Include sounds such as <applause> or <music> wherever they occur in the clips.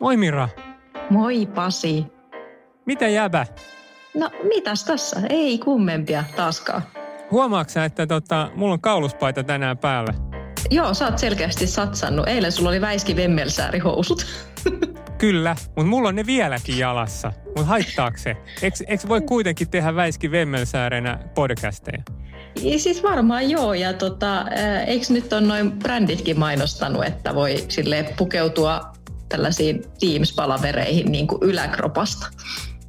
Moi Mira. Moi Pasi. Mitä jäbä? No mitäs tässä? Ei kummempia taaskaan. Huomaatko että tota, mulla on kauluspaita tänään päällä? Joo, sä oot selkeästi satsannut. Eilen sulla oli Väiski Vemmelsääri-housut. <laughs> Kyllä, mutta mulla on ne vieläkin jalassa. Mutta haittaako se? Eikö, eikö voi kuitenkin tehdä Väiski Vemmelsäärenä podcasteja? Ja siis varmaan joo, ja tota, eikö nyt on noin bränditkin mainostanut, että voi sille pukeutua tällaisiin Teams-palavereihin niin kuin yläkropasta?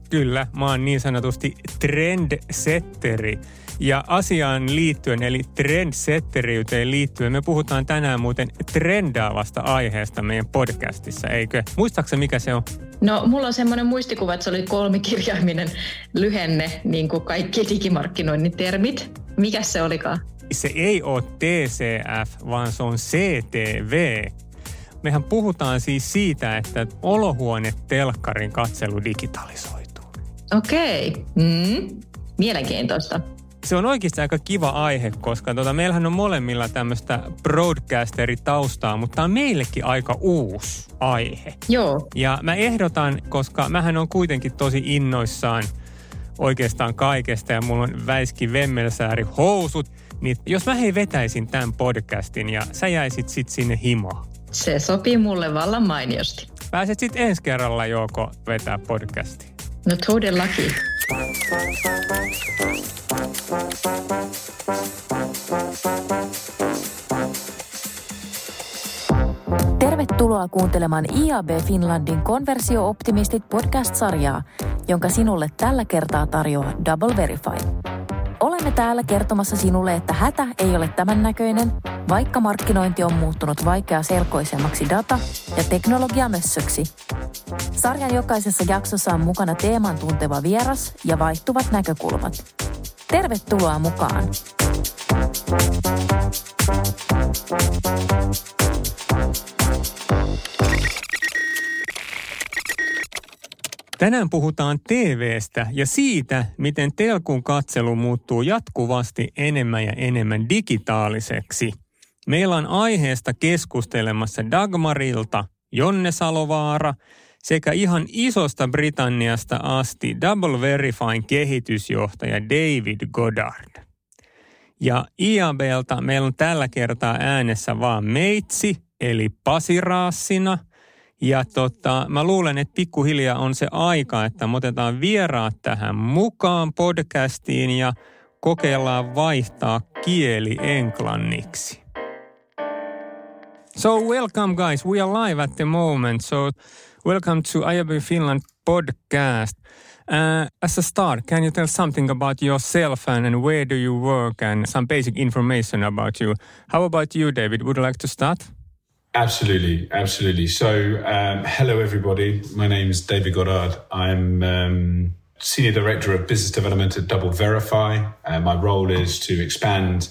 Kyllä, mä oon niin sanotusti trendsetteri. Ja asiaan liittyen, eli trendsetteriyteen liittyen, me puhutaan tänään muuten trendaavasta aiheesta meidän podcastissa, eikö? Muistaaksä mikä se on? No, mulla on semmoinen muistikuva, että se oli kolmikirjaiminen lyhenne, niin kuin kaikki digimarkkinoinnin termit. Mikä se olikaan? Se ei ole TCF, vaan se on CTV. Mehän puhutaan siis siitä, että olohuone-telkkarin katselu digitalisoituu. Okei, okay. mm. mielenkiintoista. Se on oikeasti aika kiva aihe, koska tota, meillähän on molemmilla tämmöistä broadcasteri-taustaa, mutta tämä on meillekin aika uusi aihe. Joo. Ja mä ehdotan, koska mähän on kuitenkin tosi innoissaan oikeastaan kaikesta ja mulla on Väiski Vemmelsääri housut, niin jos mä hei vetäisin tämän podcastin ja sä jäisit sit sinne himoon. Se sopii mulle vallan mainiosti. Pääset sitten ensi kerralla joko vetää podcastiin. No todellakin. Tervetuloa kuuntelemaan IAB Finlandin Konversio-optimistit podcast-sarjaa, jonka sinulle tällä kertaa tarjoaa Double Verify. Olemme täällä kertomassa sinulle, että hätä ei ole tämän näköinen, vaikka markkinointi on muuttunut selkoisemmaksi data- ja teknologiamössöksi. Sarjan jokaisessa jaksossa on mukana teeman tunteva vieras ja vaihtuvat näkökulmat. Tervetuloa mukaan! Tänään puhutaan TVstä ja siitä, miten telkun katselu muuttuu jatkuvasti enemmän ja enemmän digitaaliseksi. Meillä on aiheesta keskustelemassa Dagmarilta Jonne Salovaara sekä ihan isosta Britanniasta asti Double Verifyn kehitysjohtaja David Goddard. Ja IABlta meillä on tällä kertaa äänessä vaan meitsi, eli Pasiraassina – ja tota, mä luulen, että pikkuhiljaa on se aika, että me otetaan vieraat tähän mukaan podcastiin ja kokeillaan vaihtaa kieli englanniksi. So welcome guys, we are live at the moment. So welcome to IAB Finland podcast. Uh, as a start, can you tell something about yourself and, and where do you work and some basic information about you? How about you, David? Would you like to start? Absolutely, absolutely. So, um, hello everybody. My name is David Goddard. I'm um, senior director of business development at Double Verify. Uh, my role is to expand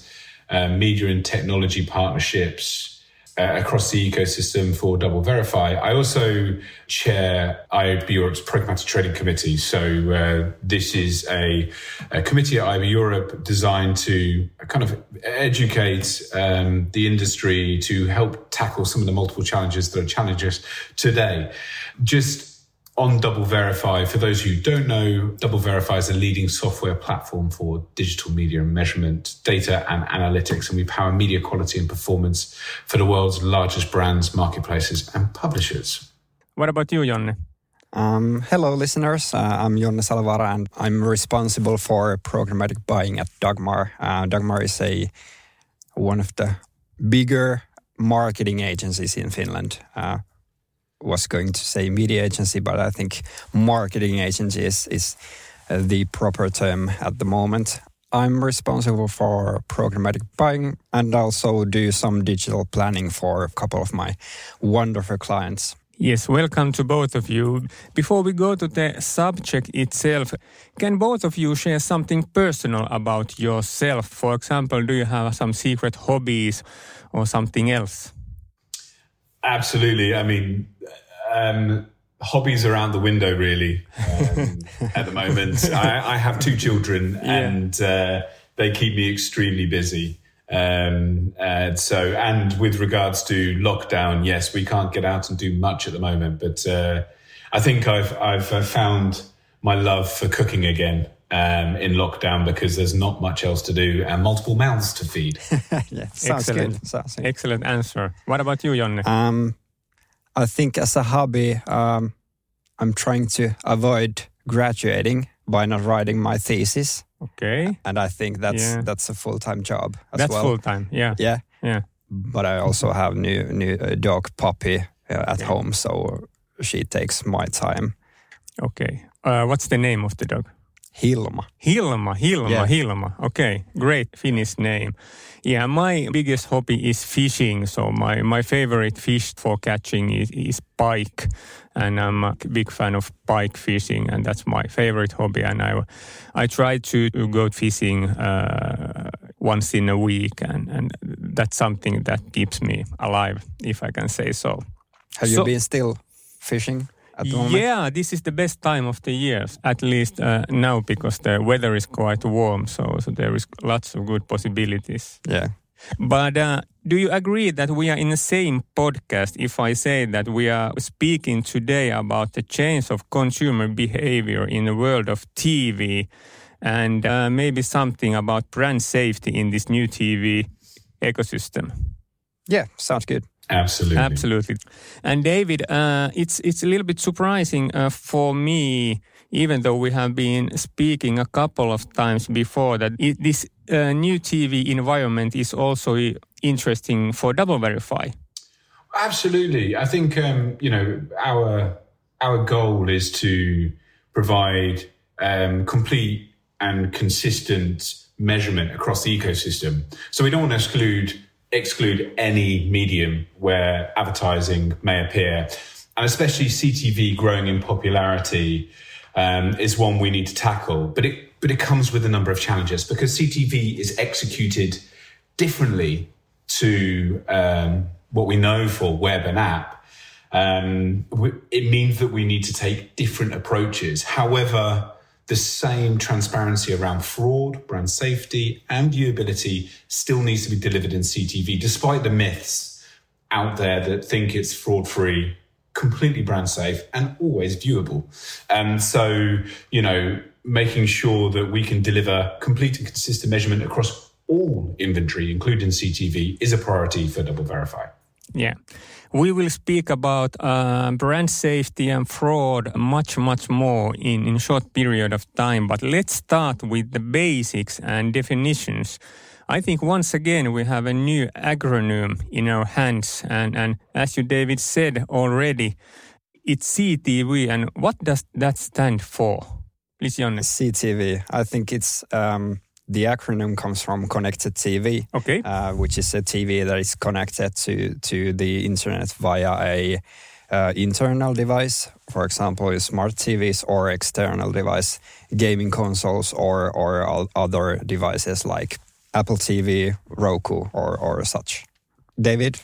uh, media and technology partnerships uh, across the ecosystem for Double Verify. I also chair IAB Europe's Programmatic Trading Committee. So uh, this is a, a, committee at IOB Europe designed to kind of educate um, the industry to help tackle some of the multiple challenges that are challenges today. Just on Double Verify, for those who don't know, Double Verify is a leading software platform for digital media and measurement, data and analytics, and we power media quality and performance for the world's largest brands, marketplaces, and publishers. What about you, Jonne? Um, hello, listeners. Uh, I'm Jonne Salovaara, and I'm responsible for programmatic buying at Dagmar. Uh, Dagmar is a one of the bigger marketing agencies in Finland. Uh, was going to say media agency, but I think marketing agency is, is uh, the proper term at the moment. I'm responsible for programmatic buying and also do some digital planning for a couple of my wonderful clients. Yes, welcome to both of you. Before we go to the subject itself, can both of you share something personal about yourself? For example, do you have some secret hobbies or something else? Absolutely. I mean, um, hobbies are out the window really um, at the moment. <laughs> I, I, have two children yeah. and uh, they keep me extremely busy. Um, and so, and with regards to lockdown, yes, we can't get out and do much at the moment, but uh, I think I've I've uh, found my love for cooking again um, in lockdown because there's not much else to do and multiple mouths to feed. <laughs> yeah, sounds Excellent. good. Sounds good. Excellent answer. What about you, Jonne? Um, I think as a hobby, um, I'm trying to avoid graduating by not writing my thesis, okay, and I think that's Yeah. that's a full time job as that's well. full time. Yeah, Yeah, yeah. but I also have new new uh, dog puppy uh, at Yeah. home, so she takes my time. Okay. Uh, what's the name of the dog? Hilma. Hilma, Hilma, Yeah. Hilma. Okay, great Finnish name. Yeah, my biggest hobby is fishing. So my, my favorite fish for catching is, is pike. And I'm a big fan of pike fishing and that's my favorite hobby. And I, I try to go fishing uh, once in a week and, and that's something that keeps me alive, if I can say so. Have you been still fishing at the moment? Yeah, this is the best time of the year, at least uh, now because the weather is quite warm, so, so there is lots of good possibilities. Yeah. But uh, do you agree that we are in the same podcast if I say that we are speaking today about the change of consumer behavior in the world of TV and uh, maybe something about brand safety in this new TV ecosystem? Yeah, sounds good. Absolutely. Absolutely. And David, uh, it's it's a little bit surprising uh, for me, even though we have been speaking a couple of times before, that it, this uh, new TV environment is also interesting for Double Verify. Absolutely. I think um, you know our our goal is to provide um, complete and consistent measurement across the ecosystem. So we don't want to exclude exclude any medium where advertising may appear, and especially CTV growing in popularity um, is one we need to tackle. But it but it comes with a number of challenges because CTV is executed differently to um, what we know for web and app. Um, it means that we need to take different approaches. However, the same transparency around fraud, brand safety, and viewability still needs to be delivered in CTV, despite the myths out there that think it's fraud free, completely brand safe, and always viewable. And so, you know, making sure that we can deliver complete and consistent measurement across all inventory, including CTV, is a priority for Double Verify. Yeah. We will speak about uh, brand safety and fraud much, much more in, in short period of time. But let's start with the basics and definitions. I think once again we have a new acronym in our hands. And, and as you, David, said already, it's CTV. And what does that stand for? Please, Janne. CTV. I think it's um, the acronym comes from connected TV, Okay. uh, which is a TV that is connected to to the internet via a uh, internal device, for example, smart TVs, or external device, gaming consoles, or or other devices like Apple TV, Roku, or or such. David,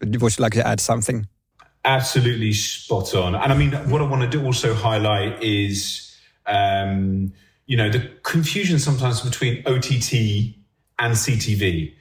would you like to add something? Absolutely spot on. And I mean, what I want to do also highlight is, um, you know, the confusion sometimes between OTT and CTV.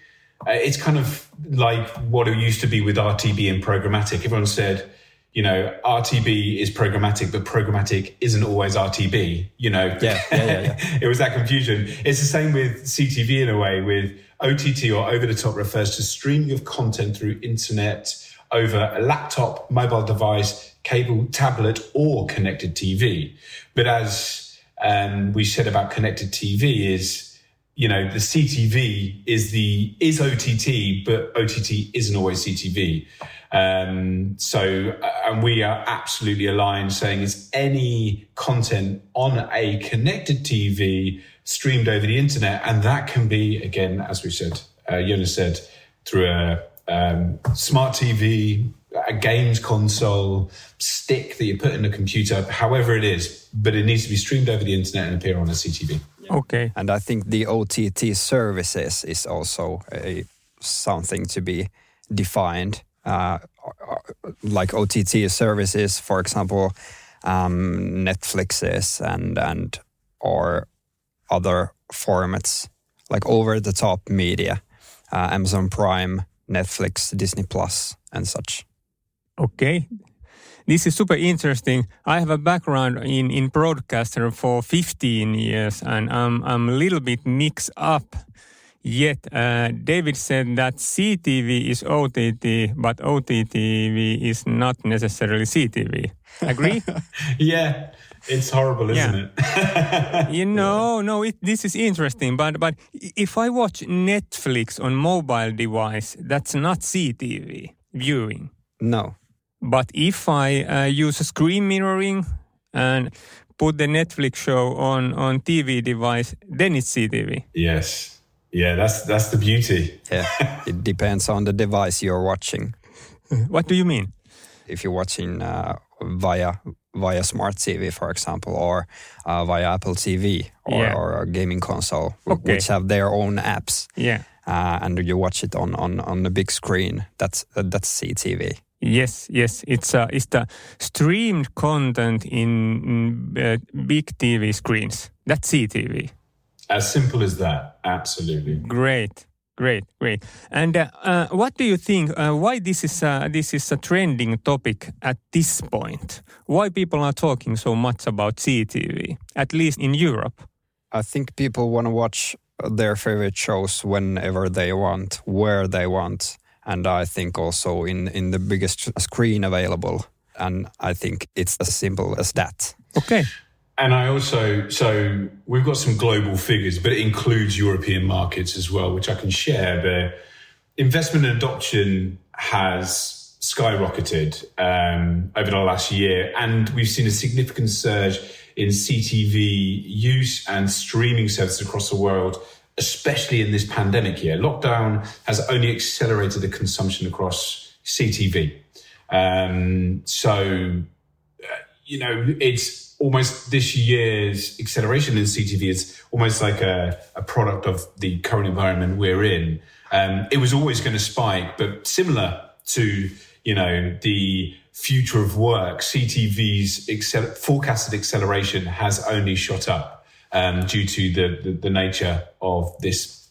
Uh, it's kind of like what it used to be with RTB and programmatic. Everyone said, you know, RTB is programmatic, but programmatic isn't always RTB. You know, Yeah, yeah, yeah, yeah. <laughs> it was that confusion. It's the same with CTV in a way. With OTT or over the top refers to streaming of content through internet over a laptop, mobile device, cable, tablet, or connected TV. But as um, we said about connected TV, is you know the CTV is the is OTT, but OTT isn't always CTV. Um, so, uh, and we are absolutely aligned, saying it's any content on a connected TV streamed over the internet, and that can be again, as we said, uh, Jonas said, through a um, smart TV, a games console, stick that you put in a computer, however it is, but it needs to be streamed over the internet and appear on a CTV. Okay. And I think the OTT services is also a, something to be defined. Uh, like OTT services, for example, um, Netflixes and and or other formats like over the top media. uh, Amazon Prime, Netflix, Disney Plus, and such. Okay. This is super interesting. I have a background in, in broadcaster for 15 years and I'm, I'm a little bit mixed up. Yet, uh, David said that CTV is OTT, but OTT is not necessarily CTV. Agree? <laughs> yeah, it's horrible, isn't yeah. it? <laughs> you know, no, it, this is interesting. But but if I watch Netflix on mobile device, that's not CTV viewing. No. But if I uh, use screen mirroring and put the Netflix show on on TV device, then it's CTV. Yes. Yeah, that's that's the beauty. Yeah, <laughs> it depends on the device you're watching. What do you mean? If you're watching uh, via via smart TV, for example, or uh, via Apple TV or, yeah. or a gaming console, okay. which have their own apps. Yeah. Uh, and you watch it on on on the big screen. That's uh, that's CTV. Yes, yes, it's uh, it's the streamed content in, in uh, big TV screens. That's CTV. As simple as that. Absolutely. Great. Great, great. And uh, uh, what do you think? Uh, why this is a, this is a trending topic at this point? Why people are talking so much about CTV, at least in Europe? I think people want to watch their favorite shows whenever they want, where they want, and I think also in in the biggest screen available. And I think it's as simple as that. Okay. And I also, so we've got some global figures, but it includes European markets as well, which I can share. The investment and adoption has skyrocketed um, over the last year, and we've seen a significant surge in CTV use and streaming services across the world, especially in this pandemic year. Lockdown has only accelerated the consumption across CTV. Um, so, uh, you know, it's almost this year's acceleration in CTV is almost like a, a product of the current environment we're in. Um, it was always going to spike, but similar to you know the future of work, CTV's accel- forecasted acceleration has only shot up um, due to the, the, the nature of this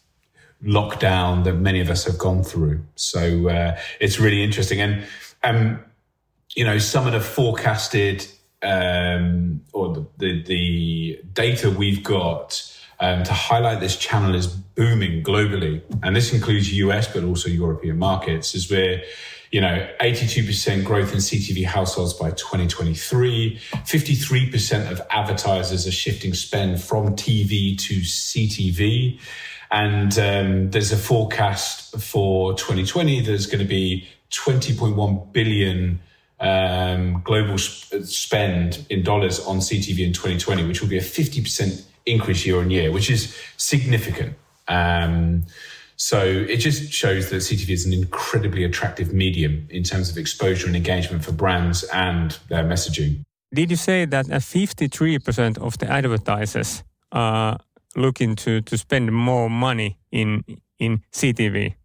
lockdown that many of us have gone through. So uh, it's really interesting, and um, you know some of the forecasted um, or the, the, the, data we've got um, to highlight this channel is booming globally, and this includes US but also European markets, is where you know 82% growth in CTV households by 2023. 53% of advertisers are shifting spend from TV to CTV. And um, there's a forecast for 2020 there's going to be 20.1 billion um, global sp- spend in dollars on CTV in 2020, which will be a 50% increase year on year, which is significant. Um, so it just shows that CTV is an incredibly attractive medium in terms of exposure and engagement for brands and their messaging. Did you say that 53% of the advertisers are looking to, to spend more money in in CTV?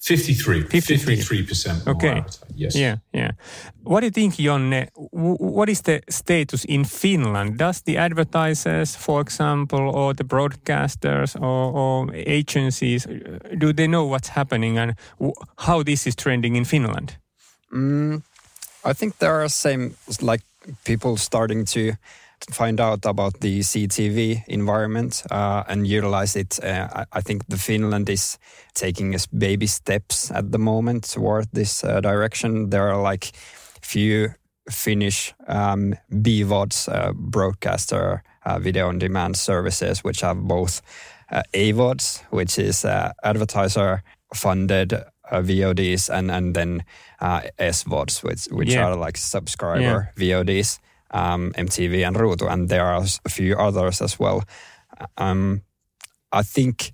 53. 53. percent Okay. Yes. Yeah, yeah. What do you think, Jonne? What is the status in Finland? Does the advertisers, for example, or the broadcasters or, or agencies, do they know what's happening and how this is trending in Finland? Mm, I think there are same like people starting to find out about the CTV environment uh, and utilize it. Uh, I think the Finland is taking baby steps at the moment toward this uh, direction. There are like few Finnish um, BVODs, uh, broadcaster uh, video on demand services, which have both uh, AVODs, which is advertiser funded VODs, and and then SVODs, which which yeah. are like subscriber yeah. VODs um, MTV and Ruutu, and there are a few others as well. Um, I think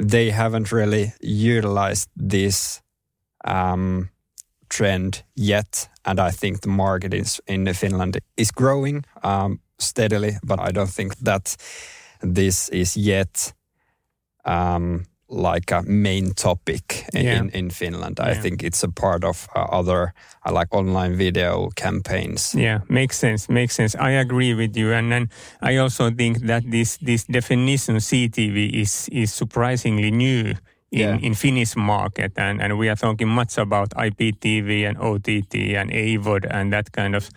they haven't really utilized this um, trend yet, and I think the market is in Finland is growing um, steadily, but I don't think that this is yet um, like a main topic yeah. in, in Finland. I think it's a part of uh, other uh, like online video campaigns. Yeah, makes sense. Makes sense. I agree with you, and then I also think that this this definition CTV is is surprisingly new in, Yeah. in Finnish market, and, and we are talking much about IPTV and OTT and AVOD and that kind of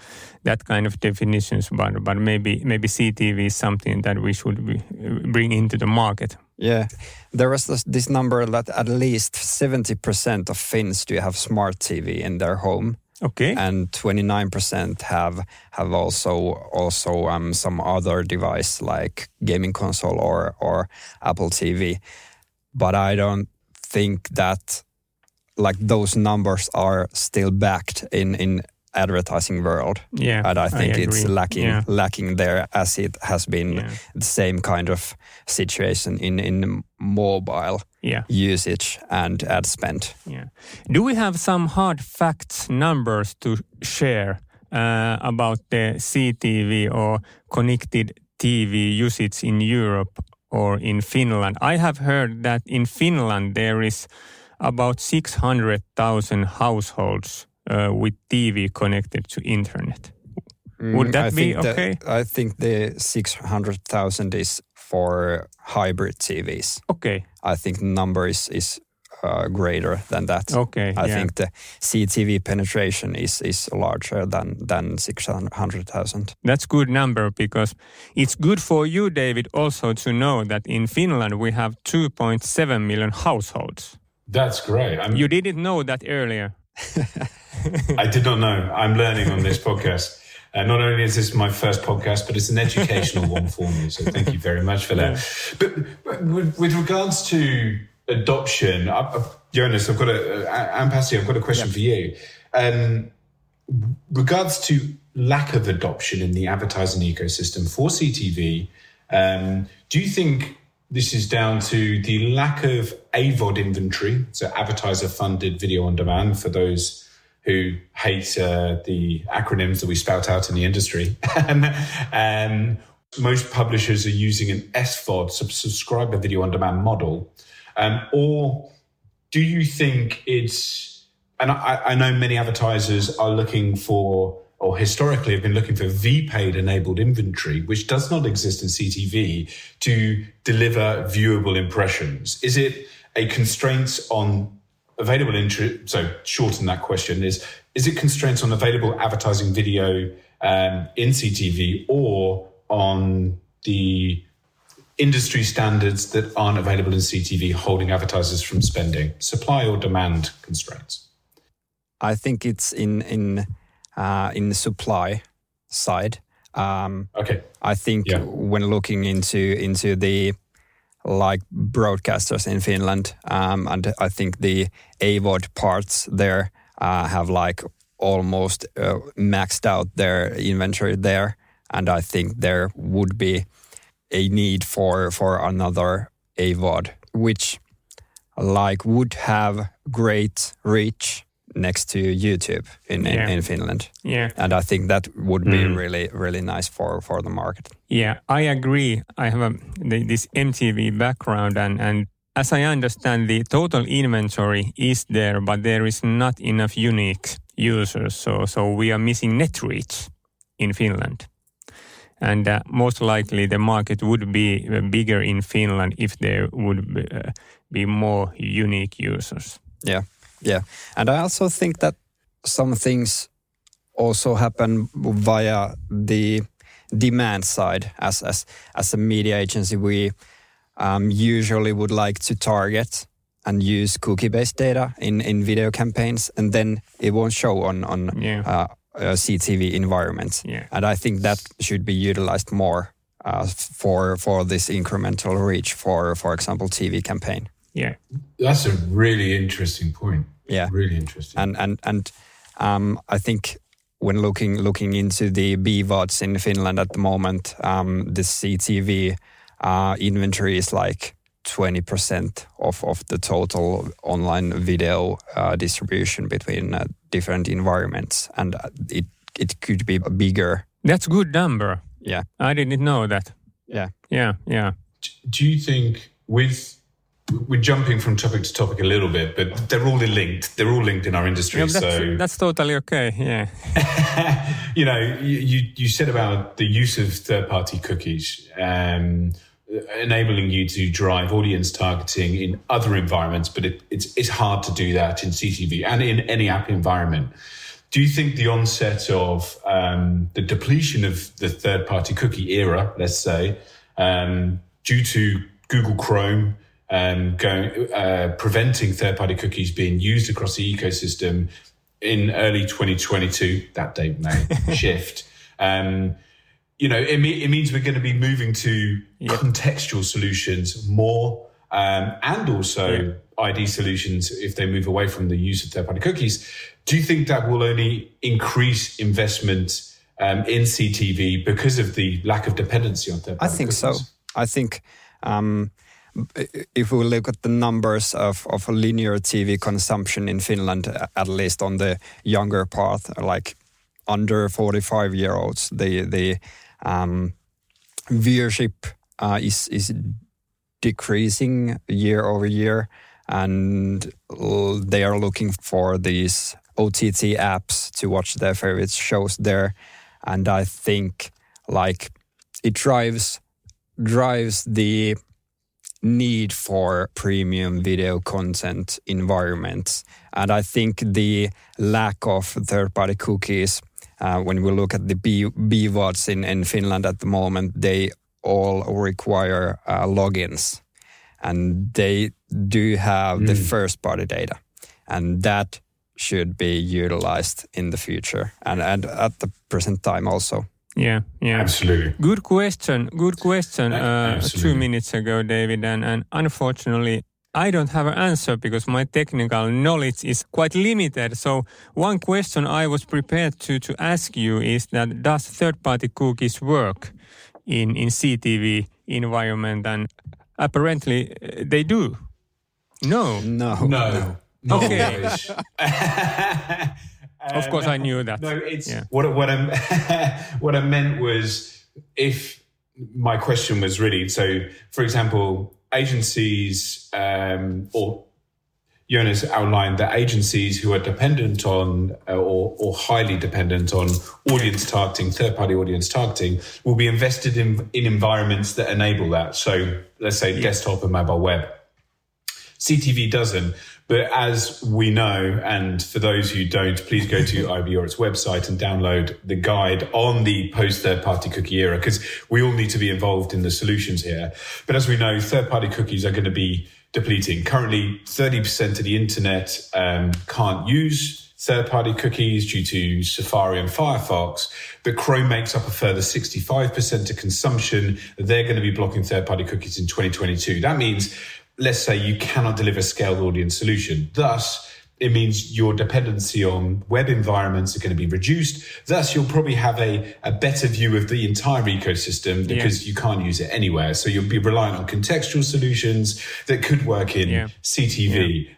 that kind of definitions. But but maybe maybe CTV is something that we should be, bring into the market. Yeah, there was this, this number that at least 70% of Finns do have smart TV in their home. Okay. and 29% have have also also um, some other device like gaming console or or Apple TV. But I don't think that like those numbers are still backed in in advertising world. yeah, And I think it's lacking Yeah. lacking there as it has been Yeah. the same kind of situation in in mobile Yeah. usage and ad spend. Yeah. Do we have some hard facts, numbers to share uh, about the CTV or connected TV usage in Europe or in Finland? I have heard that in Finland there is about 600,000 households uh, with TV connected to internet. Would that Mm, I be think okay? I think the 600,000 is for hybrid TVs. Okay. I think the number is, is uh, greater than that. Okay. I yeah. think the CTV penetration is, is larger than, than 600,000. That's good number because it's good for you, David, also to know that in Finland we have 2.7 million households. That's great. I'm, You didn't know that earlier. I did not know. I'm learning on this podcast. Uh, not only is this my first podcast, but it's an educational one for me. So thank you very much for that. But, but with, with regards to adoption, I, I, Jonas, I've got a, uh, and Pasi, I've got a question for you. Um, regards to lack of adoption in the advertising ecosystem for CTV, um, do you think this is down to the lack of AVOD inventory, so advertiser funded video on demand for those who hate uh, the acronyms that we spout out in the industry? and, <laughs> um, most publishers are using an SVOD, subscriber video on demand model. Um, or do you think it's, and I, I know many advertisers are looking for, or historically have been looking for VPaid enabled inventory, which does not exist in CTV to deliver viewable impressions. Is it a constraint on available interest? So, shorten that question is, is it constraints on available advertising video um, in CTV or on the industry standards that aren't available in CTV holding advertisers from spending? Supply or demand constraints? I think it's in in uh, in the supply side. Um, Okay. I think Yeah. when looking into into the like broadcasters in Finland, um, and I think the AVOD parts there uh, have like almost uh, maxed out their inventory there, and I think there would be a need for for another AVOD, which like would have great reach next to YouTube in, in, Yeah. in Finland. Yeah. And I think that would be Mm. really, really nice for, for the market. Yeah, I agree. I have a, this MTV background, and, and as I understand, the total inventory is there, but there is not enough unique users. So, so we are missing net reach in Finland. And uh, most likely the market would be uh, bigger in Finland if there would be, uh, be more unique users. Yeah, yeah. And I also think that some things also happen via the demand side. As as as a media agency, we um, usually would like to target and use cookie-based data in in video campaigns, and then it won't show on on Yeah. uh, CTV environments. Yeah. And I think that should be utilized more uh, for for this incremental reach for for example TV campaign. Yeah. That's a really interesting point. Yeah. Really interesting. and and and um, I think when looking looking into the BVODs in Finland at the moment, um, the CTV uh, inventory is like twenty percent of of the total online video uh, distribution between uh, different environments, and uh, it it could be bigger. That's a good number. Yeah, I didn't know that. yeah, Yeah, yeah. do you think with we're jumping from topic to topic a little bit, but they're all linked. They're all linked in our industry. Yeah, that's, so that's totally okay. Yeah. <laughs> you know, you, you said about the use of third party cookies. Um, enabling you to drive audience targeting in other environments, but it, it's it's hard to do that in CTV and in any app environment. Do you think the onset of um, the depletion of the third party cookie era, let's say, um, due to Google Chrome um, going, uh, preventing third party cookies being used across the ecosystem in early 2022, that date may <laughs> shift. Um, you know, it, it, means we're going to be moving to contextual solutions more um, and also yeah. ID solutions if they move away from the use of third party cookies. Do you think that will only increase investment um, in CTV because of the lack of dependency on third party I think cookies? so. I think um, if we look at the numbers of, of linear TV consumption in Finland, at least on the younger part, like under 45 year olds, the, the um, viewership uh, is, is decreasing year over year. And they are looking for these OTT apps to watch their favorite shows there. And I think like it drives drives the need for premium video content environments. And I think the lack of third party cookies, uh, when we look at the B- BVODs in, in Finland at the moment, they all require uh, logins and they do have mm. the first party data. And that should be utilized in the future and, and at the present time also. Yeah, yeah, absolutely. Good question. Good question. Uh, two minutes ago, David, and, and unfortunately, I don't have an answer because my technical knowledge is quite limited. So one question I was prepared to to ask you is that does third-party cookies work in in CTV environment? And apparently uh, they do. No. No. No. no. Okay. <laughs> of course, I knew that. No, it's yeah. what what I <laughs> what I meant was if my question was really so. For example, agencies um, or Jonas outlined that agencies who are dependent on uh, or, or, highly dependent on audience targeting, third party audience targeting, will be invested in, in environments that enable that. So let's say yeah. desktop and mobile web. CTV doesn't. But as we know, and for those who don't, please go to <laughs> IAB Europe's website and download the guide on the post third party cookie era, because we all need to be involved in the solutions here. But as we know, third party cookies are going to be depleting. Currently, 30% of the internet um, can't use third party cookies due to Safari and Firefox, but Chrome makes up a further 65% of consumption. They're going to be blocking third party cookies in 2022. That means let's say you cannot deliver a scaled audience solution. Thus, it means your dependency on web environments are going to be reduced. Thus, you'll probably have a, a better view of the entire ecosystem because yeah. you can't use it anywhere. So you'll be reliant on contextual solutions that could work in yeah. CTV, yeah.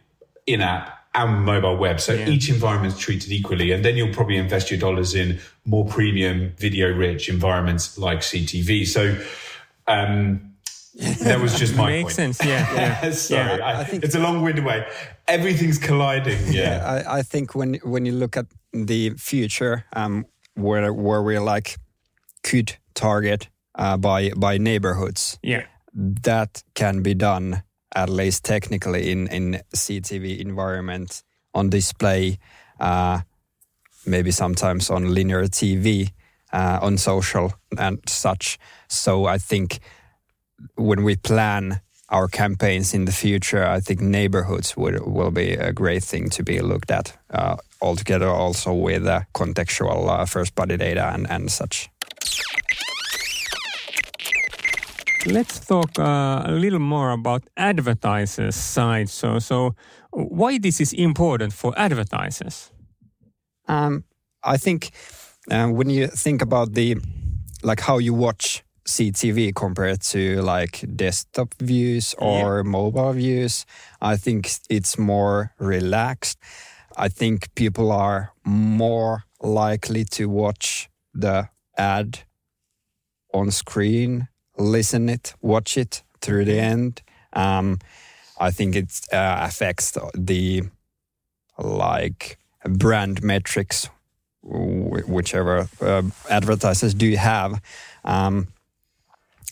in app, and mobile web. So each environment is treated equally. And then you'll probably invest your dollars in more premium video rich environments like CTV. So, um, that was just my Makes point. sense. Yeah. yeah. <laughs> Sorry, yeah. I, I, think it's a long-winded way. Everything's colliding. Yeah. yeah I, I, think when when you look at the future, um, where where we like could target uh, by by neighborhoods. Yeah. That can be done at least technically in in CTV environment on display, uh, maybe sometimes on linear TV, uh, on social and such. So I think when we plan our campaigns in the future, I think neighborhoods will, will be a great thing to be looked at uh, altogether, also with uh, contextual uh, first party data and, and such. Let's talk uh, a little more about advertisers' side. So, so why this is important for advertisers? Um, I think uh, when you think about the like how you watch CTV compared to like desktop views or yeah. mobile views. I think it's more relaxed. I think people are more likely to watch the ad on screen, listen it, watch it through the end. Um, I think it uh, affects the like brand metrics, whichever uh, advertisers do have. Um,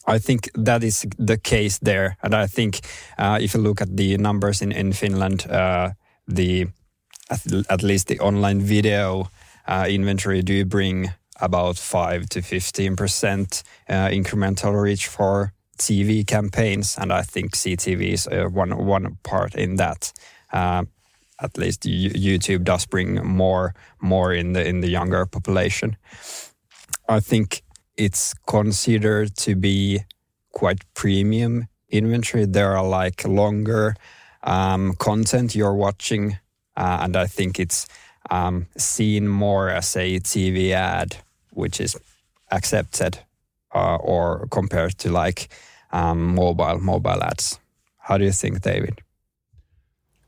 I think that is the case there, and I think uh, if you look at the numbers in in Finland, uh, the at, at, least the online video uh, inventory do bring about five to fifteen percent uh, incremental reach for TV campaigns, and I think CTV is uh, one one part in that. Uh, at least YouTube does bring more more in the in the younger population. I think it's considered to be quite premium inventory. There are like longer um, content you're watching, uh, and I think it's um, seen more as a TV ad, which is accepted, uh, or compared to like um, mobile mobile ads. How do you think, David?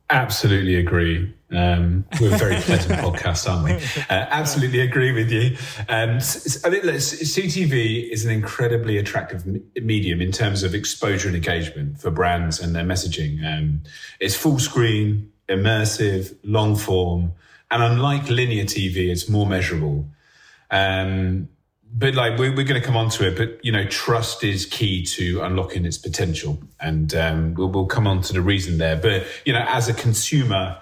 Absolutely agree. Um, we're a very pleasant <laughs> podcast, aren't we? Uh, absolutely agree with you. Um, I think CTV is an incredibly attractive medium in terms of exposure and engagement for brands and their messaging. Um, it's full screen, immersive, long form, and unlike linear TV, it's more measurable. Um, but like we're, we're going to come on to it but you know trust is key to unlocking its potential and um, we'll, we'll come on to the reason there but you know as a consumer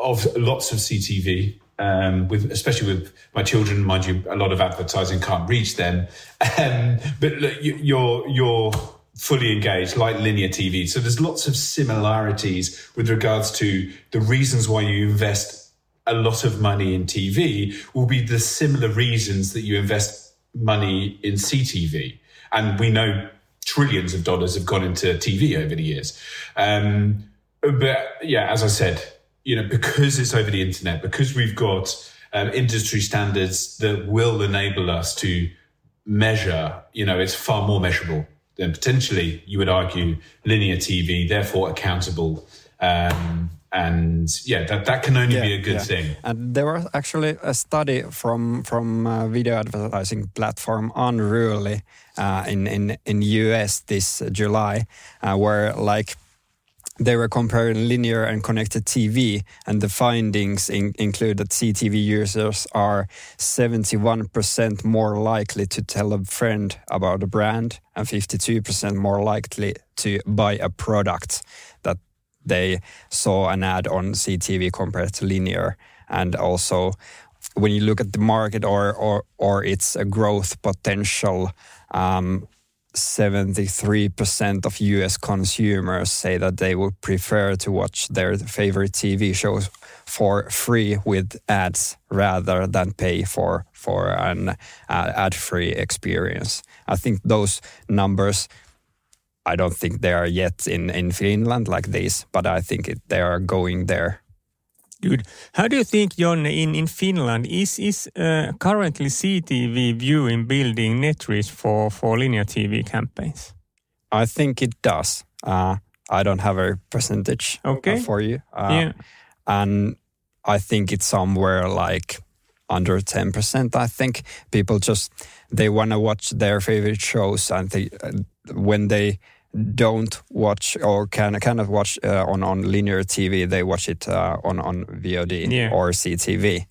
of lots of ctv um, with especially with my children mind you a lot of advertising can't reach them <laughs> um, but look, you, you're you're fully engaged like linear tv so there's lots of similarities with regards to the reasons why you invest a lot of money in TV will be the similar reasons that you invest money in CTV. And we know trillions of dollars have gone into TV over the years. Um, but yeah, as I said, you know, because it's over the internet, because we've got um, industry standards that will enable us to measure, you know, it's far more measurable than potentially you would argue linear TV, therefore accountable. Um, and yeah, that, that can only yeah, be a good yeah. thing. And there was actually a study from from uh, video advertising platform Unruly uh, in in in US this July, uh, where like they were comparing linear and connected TV, and the findings in, include that CTV users are 71% more likely to tell a friend about a brand and 52% more likely to buy a product that they saw an ad on CTV compared to linear. And also, when you look at the market or or or its growth potential, um, 73% of US consumers say that they would prefer to watch their favorite TV shows for free with ads rather than pay for for an uh, ad-free experience. I think those numbers I don't think they are yet in, in Finland like this, but I think it, they are going there. Good. How do you think, Jon, in, in Finland, is, is uh, currently CTV viewing building net reach for, for linear TV campaigns? I think it does. Uh, I don't have a percentage uh, okay. for you. Uh, yeah. And I think it's somewhere like under 10%. I think people just, they want to watch their favorite shows and they, uh, when they don't watch or can cannot watch uh, on on linear TV. They watch it uh, on on VOD yeah. or CTV.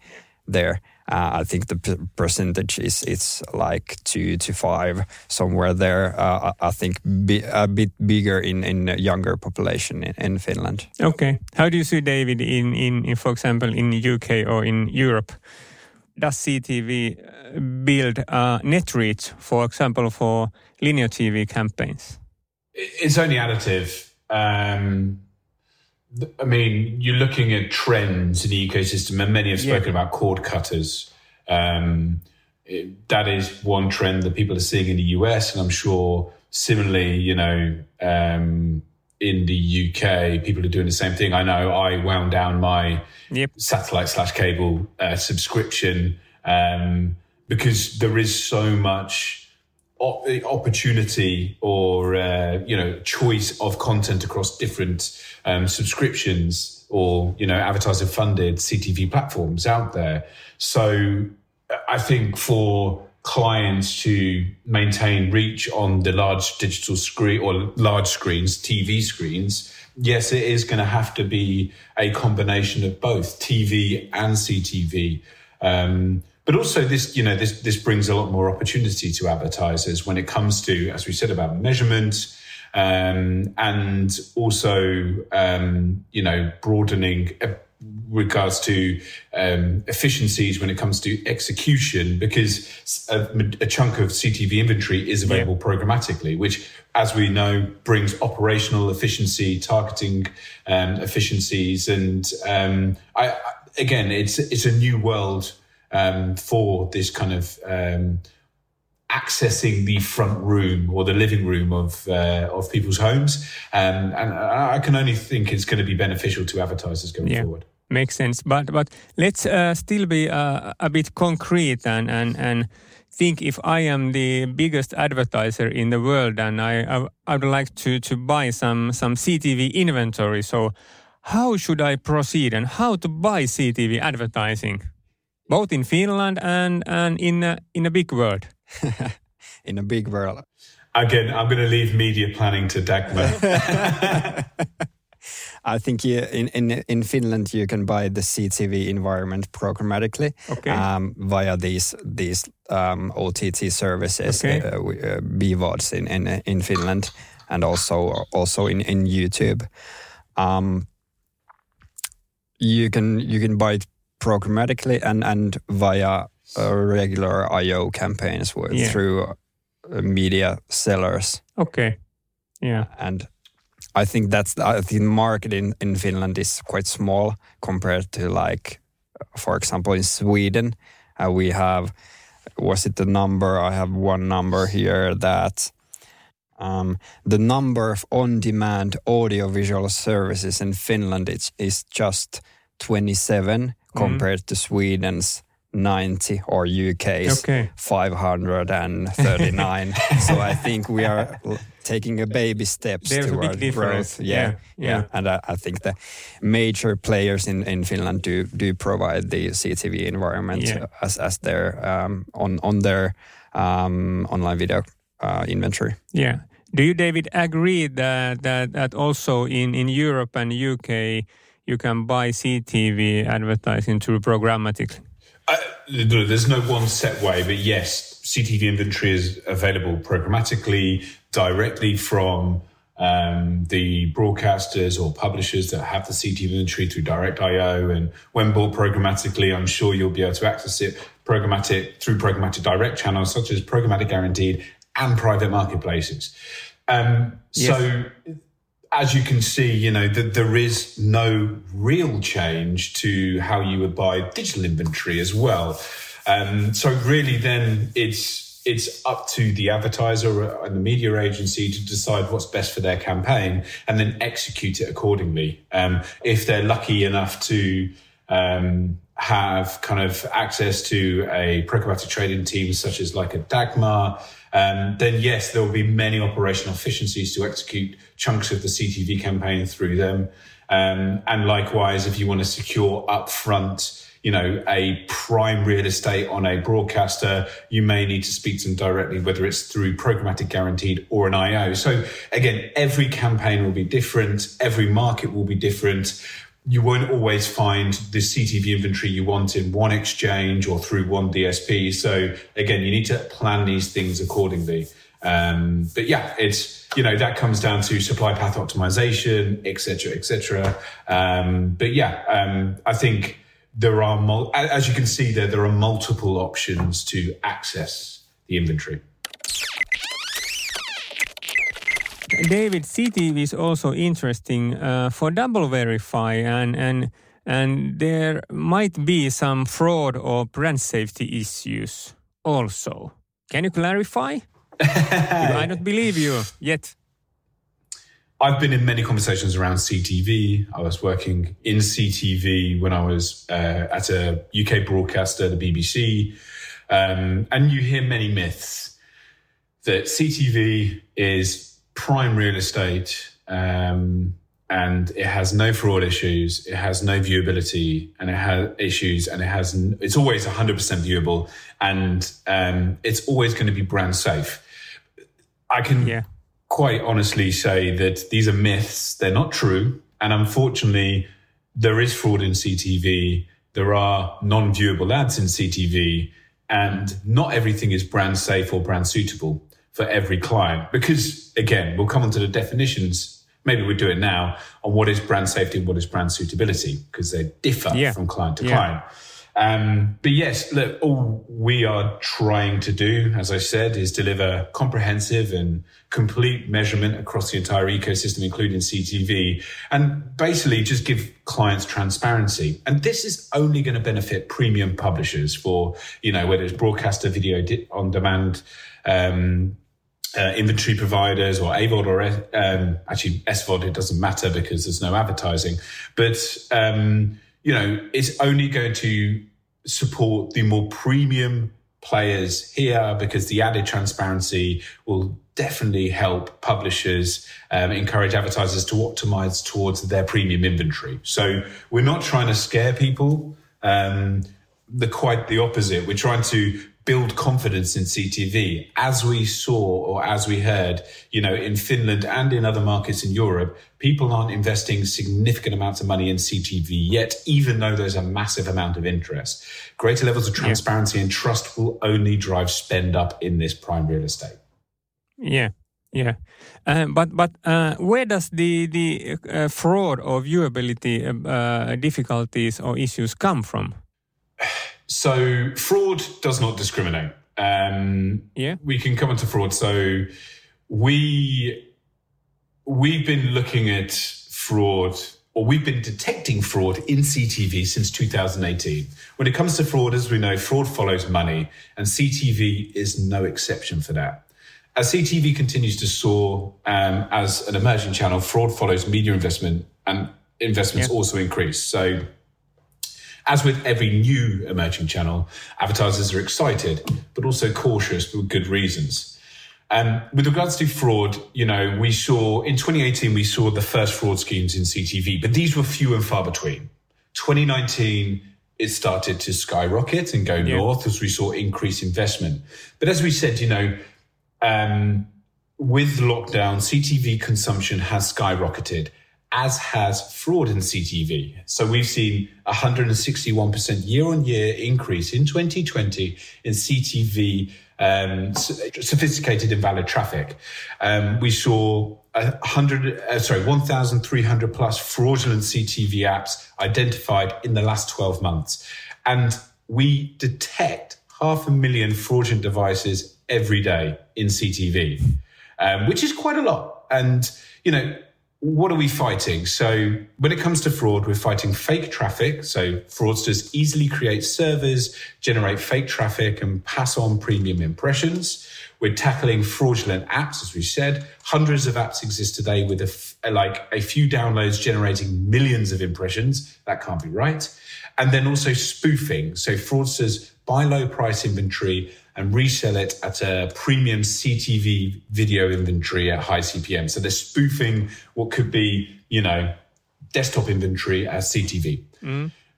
There, uh, I think the percentage is it's like two to five somewhere there. Uh, I think be, a bit bigger in in younger population in, in, Finland. Okay, how do you see David in, in in for example in UK or in Europe? Does CTV uh, build a net reach, for example, for linear TV campaigns? It's only additive. Um, I mean, you're looking at trends in the ecosystem, and many have spoken yeah. about cord cutters. Um, it, that is one trend that people are seeing in the US, and I'm sure similarly, you know, um, in the UK, people are doing the same thing. I know I wound down my yep. satellite slash cable uh, subscription um, because there is so much opportunity or uh, you know choice of content across different um, subscriptions or you know advertiser funded CTV platforms out there. So I think for clients to maintain reach on the large digital screen or large screens, TV screens, yes, it is going to have to be a combination of both TV and CTV. Um, but also this, you know, this this brings a lot more opportunity to advertisers when it comes to, as we said about measurement, um, and also um, you know broadening uh, regards to um, efficiencies when it comes to execution because a, a chunk of CTV inventory is available yeah. programmatically, which, as we know, brings operational efficiency, targeting um, efficiencies, and um, I, again, it's it's a new world um, for this kind of um, accessing the front room or the living room of uh, of people's homes, um, and I can only think it's going to be beneficial to advertisers going yeah. forward. Makes sense, but but let's uh, still be uh, a bit concrete and and and think if I am the biggest advertiser in the world and I I, I would like to to buy some some CTV inventory. So how should I proceed and how to buy CTV advertising, both in Finland and and in a, in a big world? <laughs> in a big world. Again, I'm going to leave media planning to Dagmar. <laughs> I think you, in, in in Finland you can buy the CTV environment programmatically okay. um, via these these um, OTT services, okay. uh, uh, BVODs in, in in Finland, and also also in in YouTube. Um, you can you can buy it programmatically and and via regular IO campaigns with, yeah. through uh, media sellers. Okay. Yeah. And I think that's I think the market in, in Finland is quite small compared to like, for example, in Sweden, uh, we have was it the number? I have one number here that um, the number of on-demand audiovisual services in Finland is, is just 27 mm. compared to Sweden's 90 or UK's okay. 539. <laughs> so I think we are taking a baby steps There's toward growth. Yeah, yeah, yeah. yeah. And I, I, think the major players in, in Finland do do provide the CTV environment yeah. as as their um, on on their um, online video uh, inventory. Yeah. Do you, David, agree that that, that also in, in Europe and UK you can buy CTV advertising through programmatically? Uh, there's no one set way, but yes, CTV inventory is available programmatically directly from um, the broadcasters or publishers that have the CTV inventory through direct IO. And when bought programmatically, I'm sure you'll be able to access it programmatic through programmatic direct channels such as programmatic guaranteed and private marketplaces. Um, yes. As you can see, you know, that there is no real change to how you would buy digital inventory as well. Um, so really then it's it's up to the advertiser and the media agency to decide what's best for their campaign and then execute it accordingly. Um, if they're lucky enough to um, have kind of access to a programmatic trading team such as like a Dagmar, um, then yes, there will be many operational efficiencies to execute chunks of the CTV campaign through them. Um, and likewise, if you want to secure upfront, you know, a prime real estate on a broadcaster, you may need to speak to them directly, whether it's through programmatic guaranteed or an IO. So again, every campaign will be different. Every market will be different you won't always find the CTV inventory you want in one exchange or through one DSP. So again, you need to plan these things accordingly. Um, but yeah, it's you know that comes down to supply path optimization, etc., etc. Um, but yeah, um, I think there are mul- as you can see there there are multiple options to access the inventory. David, CTV is also interesting uh, for DoubleVerify and and and there might be some fraud or brand safety issues also. Can you clarify? <laughs> I don't believe you yet. I've been in many conversations around CTV. I was working in CTV when I was uh, at a UK broadcaster, the BBC. Um, and you hear many myths that CTV is prime real estate um, and it has no fraud issues it has no viewability and it has issues and it has it's always 100% viewable and um, it's always going to be brand safe i can yeah. quite honestly say that these are myths they're not true and unfortunately there is fraud in ctv there are non-viewable ads in ctv and not everything is brand safe or brand suitable for every client. Because again, we'll come on to the definitions. Maybe we do it now on what is brand safety and what is brand suitability because they differ Yeah. from client to Yeah. client. Um, but yes, look, all we are trying to do, as I said, is deliver comprehensive and complete measurement across the entire ecosystem, including CTV, and basically just give clients transparency. And this is only going to benefit premium publishers for, you know, whether it's broadcaster, video on demand, um, uh, inventory providers or AVOD or um, actually SVOD, it doesn't matter because there's no advertising. But, um, you know, it's only going to support the more premium players here because the added transparency will definitely help publishers um, encourage advertisers to optimize towards their premium inventory. So we're not trying to scare people. Um, the quite the opposite. We're trying to build confidence in CTV, as we saw or as we heard, you know, in Finland and in other markets in Europe, people aren't investing significant amounts of money in CTV yet, even though there's a massive amount of interest. Greater levels of transparency and trust will only drive spend up in this prime real estate. Yeah, yeah. Um, but but uh, where does the the uh, fraud or viewability uh, difficulties or issues come from? So fraud does not discriminate. Um, Yeah. we can come into fraud. So we we've been looking at fraud or we've been detecting fraud in CTV since 2018. When it comes to fraud, as we know, fraud follows money, and CTV is no exception for that. As CTV continues to soar um, as an emerging channel, fraud follows media investment, and investments Yeah. also increase. So as with every new emerging channel, advertisers are excited, but also cautious for good reasons. Um, with regards to fraud, you know, we saw in 2018, we saw the first fraud schemes in CTV, but these were few and far between. 2019, it started to skyrocket and go north as we saw increased investment. But as we said, you know, um, with lockdown, CTV consumption has skyrocketed, as has fraud in CTV. So we've seen 161% year on year increase in 2020 in CTV um, sophisticated invalid traffic. Um, we saw hundred, uh, sorry, 1,300 plus fraudulent CTV apps identified in the last 12 months. And we detect half a million fraudulent devices every day in CTV, um, which is quite a lot. And, you know, what are we fighting? So when it comes to fraud, we're fighting fake traffic. So fraudsters easily create servers, generate fake traffic and pass on premium impressions. We're tackling fraudulent apps, as we said. Hundreds of apps exist today with a like a few downloads generating millions of impressions. That can't be right. And then also spoofing. So fraudsters buy low price inventory and resell it at a premium CTV video inventory at high CPM. So they're spoofing what could be, you know, desktop inventory as CTV.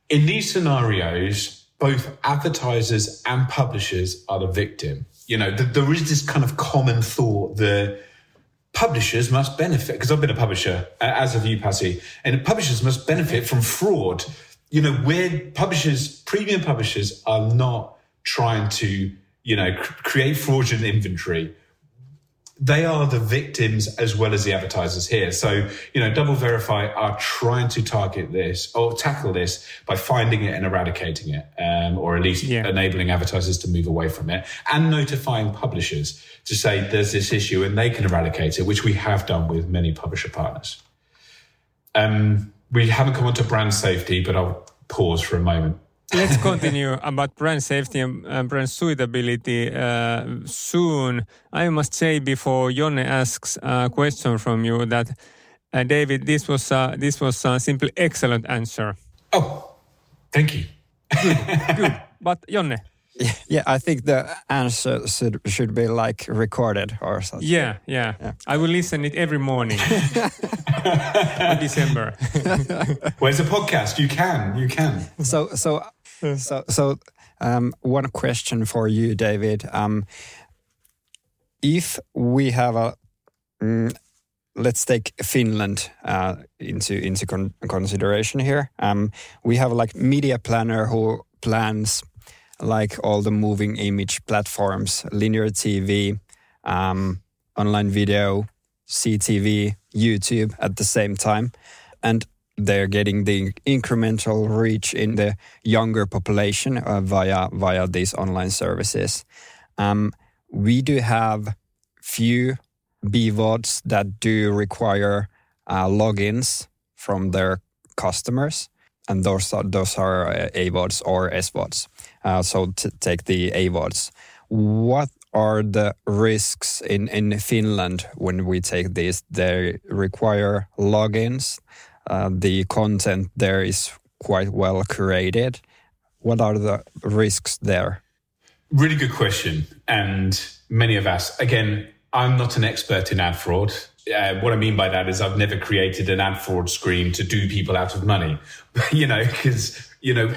In these scenarios, both advertisers and publishers are the victim. You know, th- there is this kind of common thought that publishers must benefit because I've been a publisher, uh, as have you, Pasi, and publishers must benefit from fraud. You know, where publishers, premium publishers, are not trying to, you know, create fraudulent inventory. They are the victims as well as the advertisers here. So, you know, DoubleVerify are trying to target this or tackle this by finding it and eradicating it, um, or at least Yeah. enabling advertisers to move away from it and notifying publishers to say there's this issue and they can eradicate it, which we have done with many publisher partners. Um, we haven't come on to brand safety, but I'll pause for a moment. Let's continue about brand safety and brand suitability uh, soon. I must say before Jonne asks a question from you that uh, David, this was uh, this was a simply excellent answer. Oh, thank you. Good, good. but Jonne, Yeah, I think the answer should, should be like recorded or something. yeah, yeah, I will listen it every morning <laughs> in December. Where's the podcast? You can, you can. So, so, so, so, um, one question for you, David. Um, if we have a, mm, let's take Finland uh, into into con- consideration here. Um, we have like media planner who plans like all the moving image platforms, linear TV, um, online video, CTV, YouTube at the same time. And they're getting the incremental reach in the younger population uh, via via these online services. Um, we do have few BVODs that do require uh, logins from their customers, and those are those are uh, AVODs or SVODs. Uh, so take the AVODs, what are the risks in in Finland when we take these? They require logins uh, the content there is quite well curated. What are the risks there? Really good question. And many of us, again, I'm not an expert in ad fraud. Uh, what I mean by that is I've never created an ad fraud screen to do people out of money, <laughs> you know, because, you know,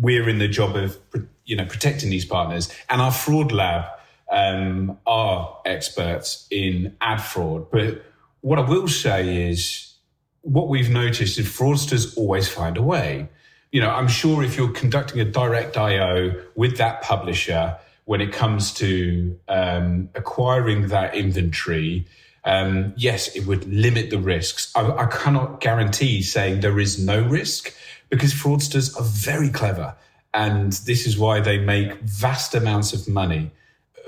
we're in the job of, you know, protecting these partners and our fraud lab um, are experts in ad fraud. But what I will say is what we've noticed is fraudsters always find a way. You know, I'm sure if you're conducting a direct IO with that publisher, when it comes to um, acquiring that inventory, um, yes, it would limit the risks. I, I cannot guarantee saying there is no risk because fraudsters are very clever. And this is why they make vast amounts of money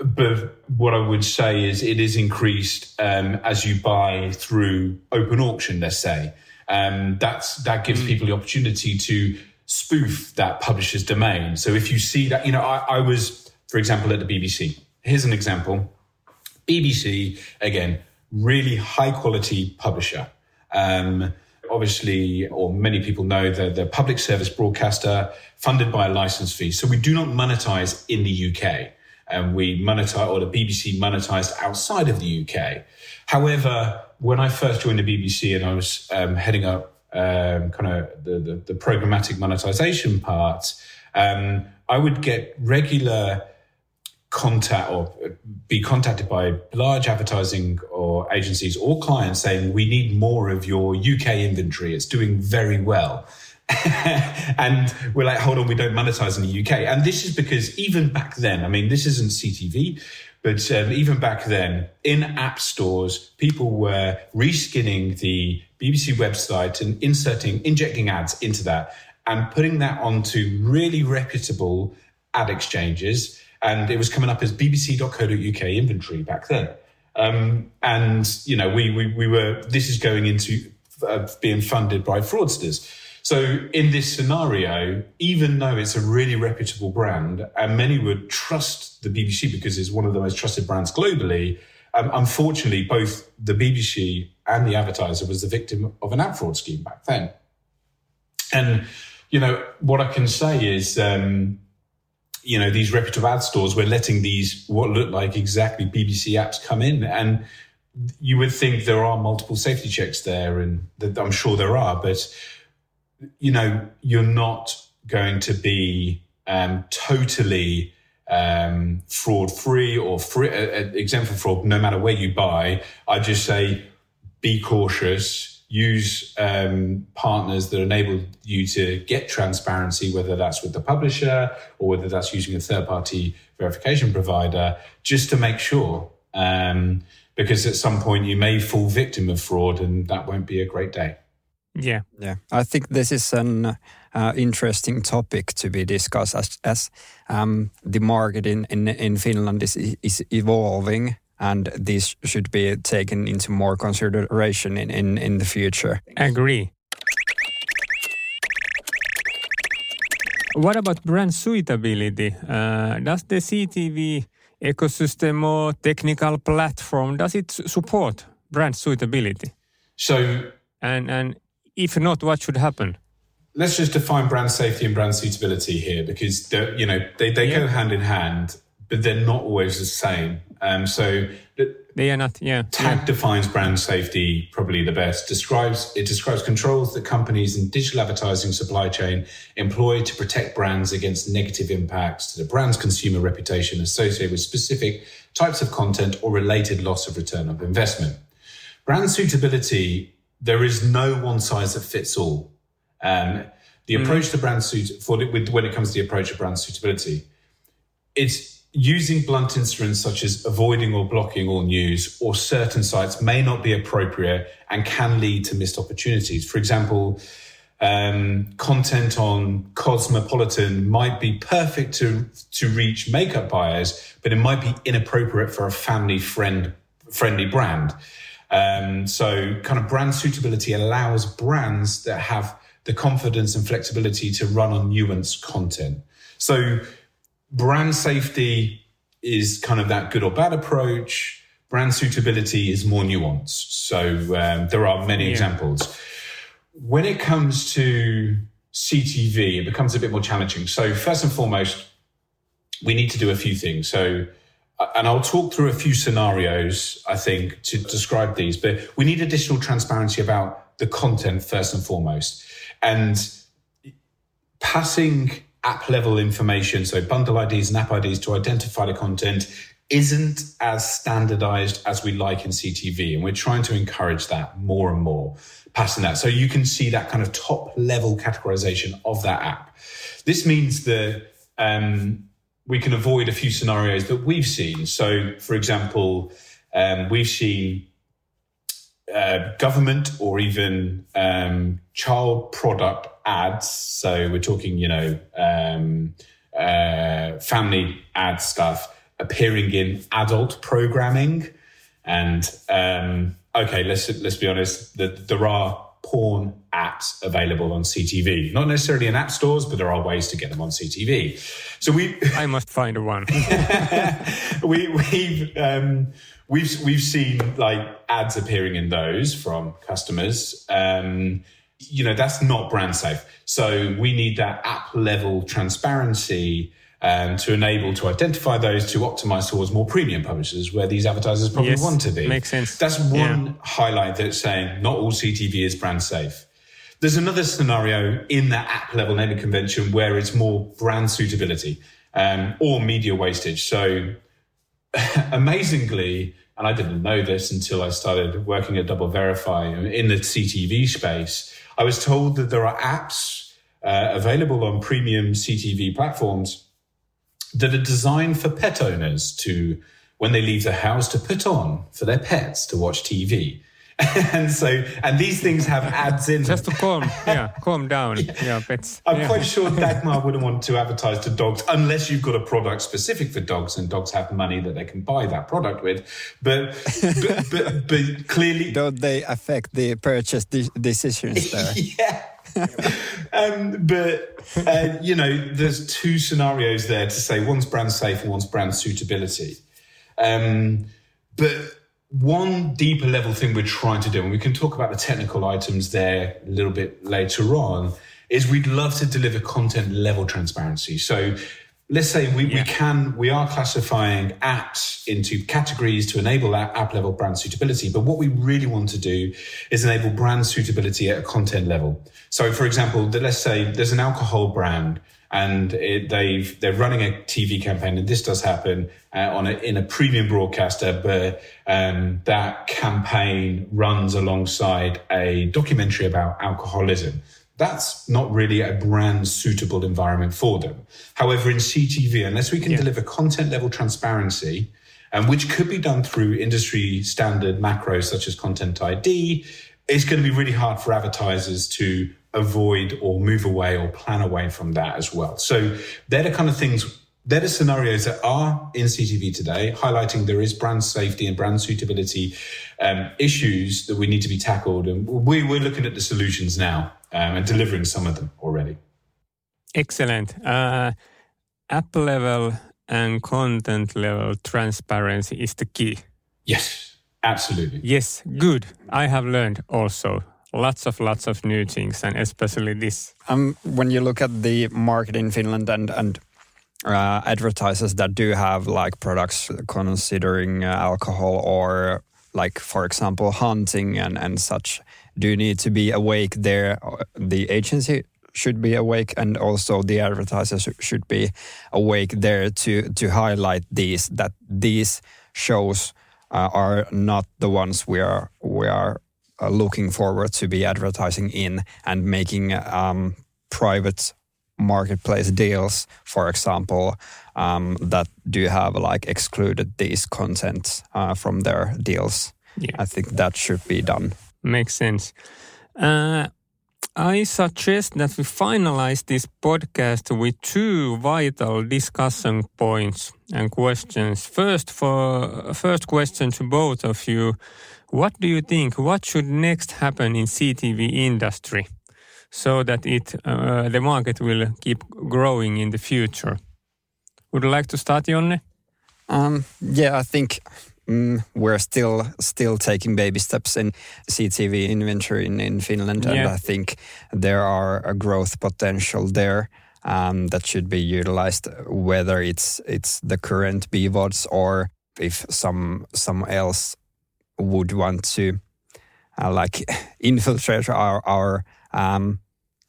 but what I would say is it is increased um, as you buy through open auction. Let's say um, that's that gives mm. people the opportunity to spoof that publisher's domain. So if you see that, you know, I, I was, for example, at the BBC. Here's an example: BBC again, really high quality publisher. Um, obviously, or many people know, they're the public service broadcaster funded by a license fee. So we do not monetize in the UK and we monetize, or the BBC monetized outside of the UK. However, when I first joined the BBC and I was um, heading up um, kind of the, the, the, programmatic monetization part, um, I would get regular contact or be contacted by large advertising or agencies or clients saying, we need more of your UK inventory. It's doing very well. <laughs> and we're like, hold on, we don't monetize in the UK. And this is because even back then, I mean, this isn't CTV, but um, even back then, in app stores, people were reskinning the BBC website and inserting, injecting ads into that and putting that onto really reputable ad exchanges. And it was coming up as bbc.co.uk inventory back then. Um, and, you know, we, we, we were, this is going into uh, being funded by fraudsters. So in this scenario, even though it's a really reputable brand and many would trust the BBC because it's one of the most trusted brands globally, um, unfortunately, both the BBC and the advertiser was the victim of an ad fraud scheme back then. And, you know, what I can say is, um, you know, these reputable ad stores were letting these, what look like exactly BBC apps come in. And you would think there are multiple safety checks there, and I'm sure there are, but you know, you're not going to be um, totally um, fraud free or free, uh, uh, exempt from fraud no matter where you buy. I just say be cautious. Use um, partners that enable you to get transparency, whether that's with the publisher or whether that's using a third party verification provider, just to make sure. Um, because at some point you may fall victim of fraud and that won't be a great day. Yeah. Yeah. I think this is an uh, interesting topic to be discussed as, as um, the market in, in, in Finland is, is evolving and this should be taken into more consideration in, in, in the future. Agree. What about brand suitability? Uh, does the CTV ecosystem or technical platform does it support brand suitability? So and and if not, what should happen? Let's just define brand safety and brand suitability here because you know they, they yeah. go hand in hand, but they're not always the same. Um, so they are not. Yeah. TAG yeah. defines brand safety probably the best. Describes it describes controls that companies in digital advertising supply chain employ to protect brands against negative impacts to the brand's consumer reputation associated with specific types of content or related loss of return of investment. Brand suitability there is no one size that fits all. Um, the mm. approach to brand suit for with, when it comes to the approach of brand suitability, it's using blunt instruments such as avoiding or blocking all news or certain sites may not be appropriate and can lead to missed opportunities. For example, um, content on Cosmopolitan might be perfect to to reach makeup buyers, but it might be inappropriate for a family friend friendly brand. Um, so, kind of brand suitability allows brands that have the confidence and flexibility to run on nuanced content. So, brand safety is kind of that good or bad approach. Brand suitability is more nuanced. So, um, there are many yeah. examples. When it comes to CTV, it becomes a bit more challenging. So, first and foremost, we need to do a few things. So, and I'll talk through a few scenarios, I think, to describe these, but we need additional transparency about the content first and foremost. And passing app level information, so bundle IDs and app IDs to identify the content, isn't as standardized as we like in CTV. And we're trying to encourage that more and more, passing that. So you can see that kind of top level categorization of that app. This means that um, we can avoid a few scenarios that we've seen. So, for example, um, we've seen uh, government or even um, child product ads. So we're talking, you know, um, uh, family ad stuff appearing in adult programming. And um, okay, let's let's be honest. There are porn apps available on CTV. Not necessarily in app stores, but there are ways to get them on CTV. So we, <laughs> I must find a one. <laughs> we we've um, we've we've seen like ads appearing in those from customers. Um, you know that's not brand safe. So we need that app level transparency um, to enable to identify those to optimize towards more premium publishers where these advertisers probably yes, want to be. Makes sense. That's one yeah. highlight that's saying not all CTV is brand safe. There's another scenario in that app level naming convention where it's more brand suitability um, or media wastage. So <laughs> amazingly, and I didn't know this until I started working at DoubleVerify in the CTV space, I was told that there are apps uh, available on premium CTV platforms that are designed for pet owners to, when they leave the house, to put on for their pets to watch TV. <laughs> and so, and these things have ads in Just to calm, <laughs> yeah, calm down. Yeah, yeah pets. I'm yeah. quite sure <laughs> Dagmar wouldn't want to advertise to dogs unless you've got a product specific for dogs and dogs have money that they can buy that product with. But, but, but, but clearly. Don't they affect the purchase de- decisions there? yeah. <laughs> um, but uh, you know, there's two scenarios there to say one's brand safe and one's brand suitability. Um, but one deeper level thing we're trying to do, and we can talk about the technical items there a little bit later on, is we'd love to deliver content level transparency. So let's say we, yeah. we can we are classifying apps into categories to enable that app level brand suitability. But what we really want to do is enable brand suitability at a content level. So for example let's say there's an alcohol brand and it, they've they're running a TV campaign, and this does happen uh, on a, in a premium broadcaster, but um, that campaign runs alongside a documentary about alcoholism that's not really a brand suitable environment for them. However, in CTV, unless we can yeah. deliver content level transparency, and which could be done through industry standard macros such as content ID, it's going to be really hard for advertisers to avoid or move away or plan away from that as well. So they're the kind of things they're the scenarios that are in CTV today, highlighting there is brand safety and brand suitability um, issues that we need to be tackled. And we, we're looking at the solutions now um, and delivering some of them already. Excellent. Uh, app level and content level transparency is the key. Yes, absolutely. Yes, good. I have learned also lots of lots of new things and especially this. Um, when you look at the market in Finland and and uh, advertisers that do have like products considering uh, alcohol or like for example hunting and and such do you need to be awake there the agency should be awake and also the advertisers should be awake there to to highlight these that these shows uh, are not the ones we are we are uh, looking forward to be advertising in and making um, private marketplace deals, for example, um, that do have like excluded these contents uh, from their deals. Yeah. I think that should be done. Makes sense. Uh, I suggest that we finalize this podcast with two vital discussion points and questions. First, for first question to both of you, what do you think? What should next happen in CTV industry so that it uh, the market will keep growing in the future? Would you like to start, Jonne? Um, yeah, I think Mm, we're still still taking baby steps in CTV inventory in, in Finland, and yeah. I think there are a growth potential there um, that should be utilized, whether it's it's the current BVODs or if some some else would want to uh, like <laughs> infiltrate our our um,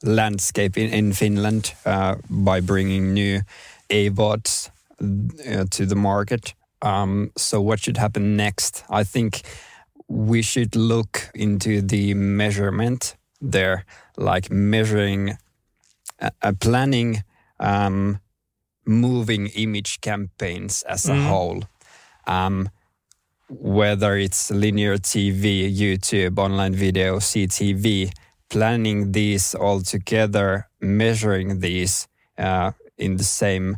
landscape in, in Finland uh, by bringing new AVODs uh, to the market. Um, so, what should happen next? I think we should look into the measurement there, like measuring, uh, planning um, moving image campaigns as a mm. whole. Um, whether it's linear TV, YouTube, online video, CTV, planning these all together, measuring these uh, in the same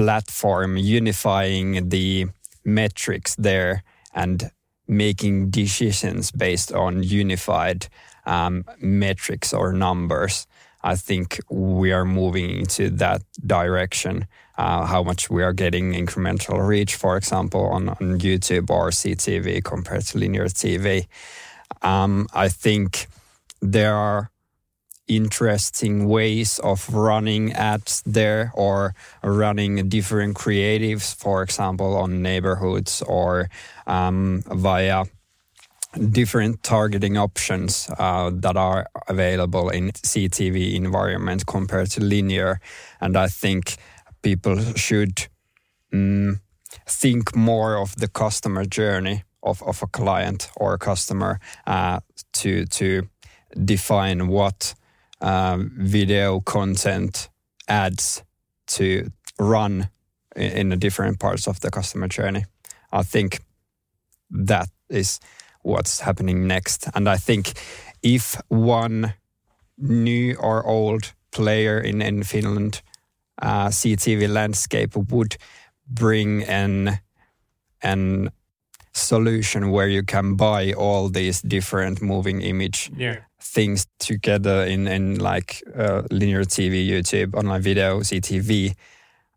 platform unifying the metrics there and making decisions based on unified um, metrics or numbers. I think we are moving into that direction. Uh, how much we are getting incremental reach, for example, on, on YouTube or CTV compared to linear TV. Um, I think there are interesting ways of running ads there or running different creatives, for example, on neighborhoods or um, via different targeting options uh, that are available in CTV environment compared to linear. And I think people should mm, think more of the customer journey of, of a client or a customer uh, to to define what um, video content ads to run in, the different parts of the customer journey. I think that is what's happening next. And I think if one new or old player in, in Finland uh, CTV landscape would bring an an solution where you can buy all these different moving image yeah. Things together in in like uh, linear TV, YouTube, online video, CTV,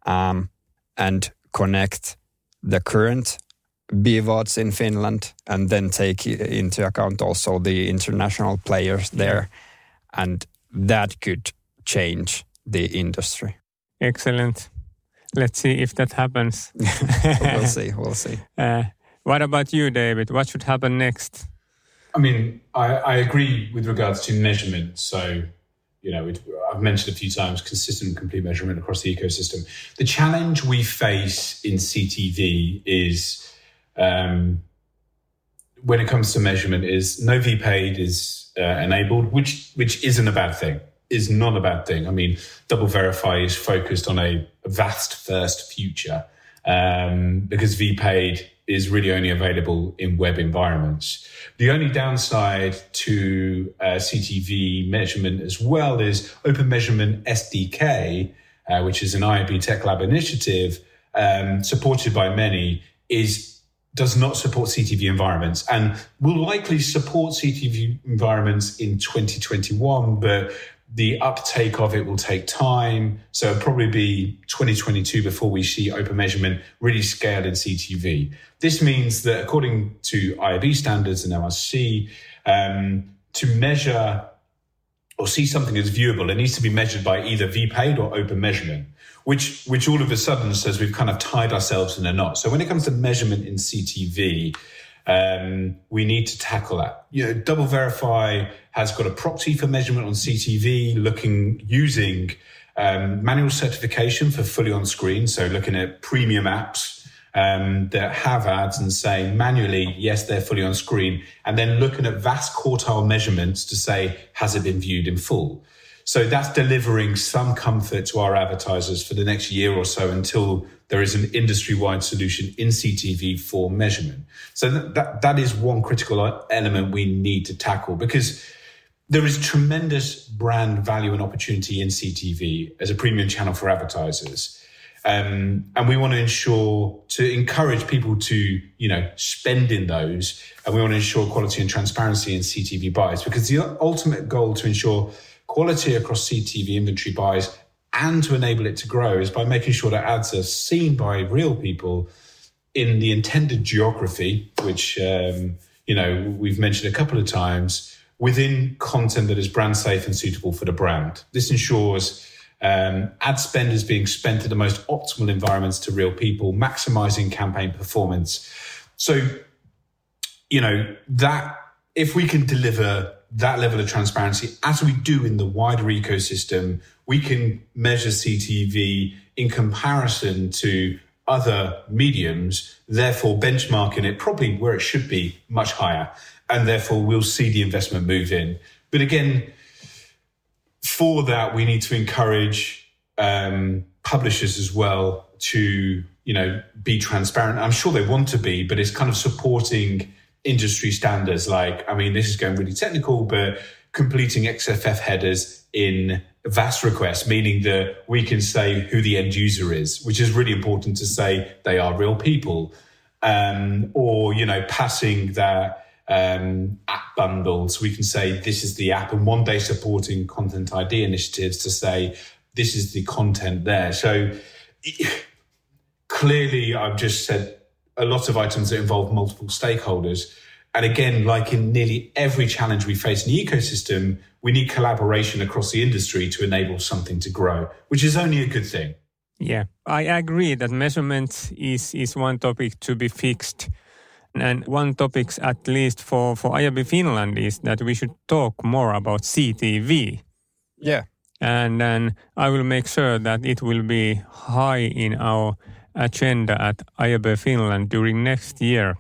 um, and connect the current BVODs in Finland, and then take into account also the international players there, and that could change the industry. Excellent. Let's see if that happens. <laughs> we'll <laughs> see. We'll see. Uh, what about you, David? What should happen next? I mean, I, I agree with regards to measurement. So, you know, I've mentioned a few times consistent complete measurement across the ecosystem. The challenge we face in CTV is um, when it comes to measurement is no VPAID is uh, enabled, which which isn't a bad thing. Is not a bad thing. I mean, DoubleVerify is focused on a VAST first future um, because VPAID is really only available in web environments. The only downside to uh, CTV measurement as well is Open Measurement SDK, uh, which is an IAB Tech Lab initiative um, supported by many, is does not support CTV environments and will likely support CTV environments in 2021, but the uptake of it will take time. So it'll probably be 2022 before we see open measurement really scale in CTV. This means that according to IAB standards and MRC, um, to measure or see something as viewable, it needs to be measured by either VPAID or open measurement, which which all of a sudden says we've kind of tied ourselves in a knot. So when it comes to measurement in CTV, um, we need to tackle that. You know, DoubleVerify has got a proxy for measurement on CTV, looking using um, manual certification for fully on screen. So looking at premium apps um, that have ads and saying manually, yes, they're fully on screen, and then looking at VAST quartile measurements to say, has it been viewed in full? So that's delivering some comfort to our advertisers for the next year or so until there is an industry wide solution in CTV for measurement. So that, that, that is one critical element we need to tackle because there is tremendous brand value and opportunity in CTV as a premium channel for advertisers. Um, and we want to ensure to encourage people to, you know, spend in those. And we want to ensure quality and transparency in CTV buys because the ultimate goal to ensure quality across CTV inventory buys and to enable it to grow is by making sure that ads are seen by real people in the intended geography, which, um, you know, we've mentioned a couple of times within content that is brand safe and suitable for the brand. This ensures um, ad spend is being spent at the most optimal environments to real people, maximizing campaign performance. So, you know, that if we can deliver that level of transparency as we do in the wider ecosystem, we can measure CTV in comparison to other mediums, therefore benchmarking it probably where it should be much higher. And therefore we'll see the investment move in. But again, for that, we need to encourage um, publishers as well to, you know, be transparent. I'm sure they want to be, but it's kind of supporting industry standards. Like, I mean, this is going really technical, but completing XFF headers in VAST requests, meaning that we can say who the end user is, which is really important to say they are real people. Um, or, you know, passing that um, app bundles. We can say this is the app, and one day supporting content ID initiatives to say this is the content there. So clearly, I've just said a lot of items that involve multiple stakeholders. And again, like in nearly every challenge we face in the ecosystem, we need collaboration across the industry to enable something to grow, which is only a good thing. Yeah, I agree that measurement is, is one topic to be fixed and one topic, at least for, for IAB Finland, is that we should talk more about CTV. Yeah. And then I will make sure that it will be high in our agenda at IAB Finland during next year.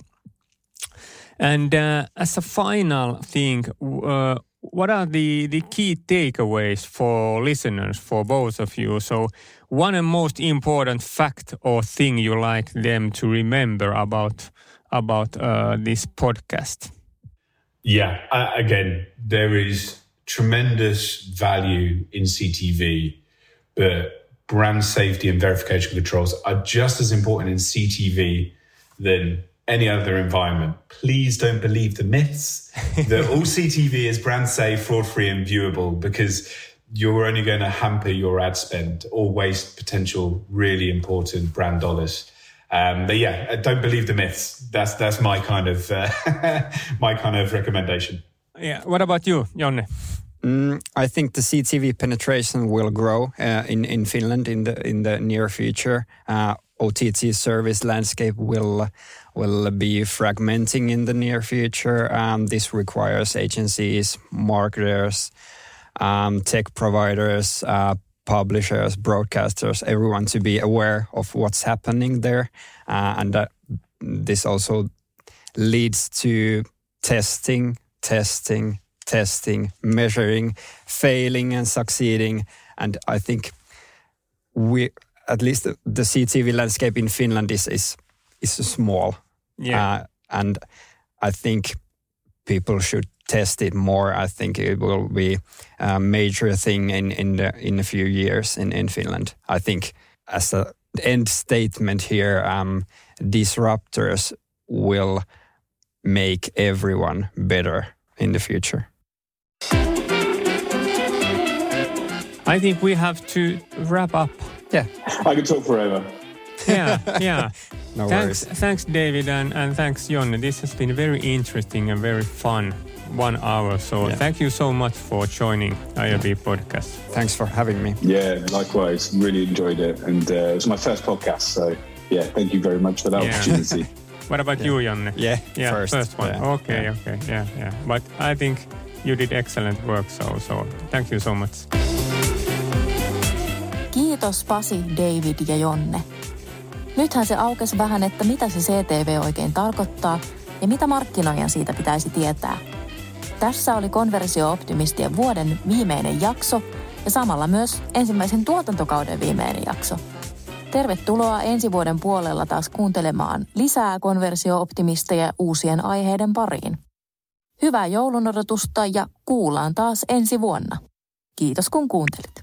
And uh, as a final thing, uh, what are the, the key takeaways for listeners, for both of you? So, one and most important fact or thing you like them to remember about about uh, this podcast? Yeah, uh, again, there is tremendous value in CTV, but brand safety and verification controls are just as important in CTV than any other environment. Please don't believe the myths <laughs> that all CTV is brand safe, fraud free, and viewable because you're only going to hamper your ad spend or waste potential really important brand dollars. Um, but yeah, uh, don't believe the myths. That's that's my kind of uh, <laughs> my kind of recommendation. Yeah. What about you, Jonne? Mm, I think the CTV penetration will grow uh, in in Finland in the in the near future. Uh, OTT service landscape will will be fragmenting in the near future. Um, this requires agencies, marketers, um, tech providers, uh, publishers, broadcasters, everyone to be aware of what's happening there. Uh, and that this also leads to testing, testing, testing, measuring, failing and succeeding. And I think we, at least the, the CTV landscape in Finland is is, is small. Yeah. Uh, and I think people should test it more. I think it will be a major thing in in the in a few years in in Finland. I think as a end statement here, um, disruptors will make everyone better in the future. I think we have to wrap up. Yeah, I could talk forever. Yeah, yeah. <laughs> no thanks, worries. thanks, David, and, and thanks, Jonne. This has been very interesting and very fun one hour. So yeah. thank you so much for joining IAB podcast. Thanks for having me. Yeah, likewise. Really enjoyed it. And uh, it was my first podcast. So yeah, thank you very much for that yeah. opportunity. <laughs> what about yeah. you, Janne? Yeah, yeah first, first one. Okay, okay, yeah, yeah. But I think you did excellent work. So, so thank you so much. Kiitos Pasi, David ja Jonne. Nythän se aukesi vähän, että mitä se CTV oikein tarkoittaa ja mitä markkinoijan siitä pitäisi tietää – Tässä oli Konversio-optimistien vuoden viimeinen jakso ja samalla myös ensimmäisen tuotantokauden viimeinen jakso. Tervetuloa ensi vuoden puolella taas kuuntelemaan lisää konversio-optimisteja uusien aiheiden pariin. Hyvää joulun odotusta ja kuullaan taas ensi vuonna. Kiitos kun kuuntelit.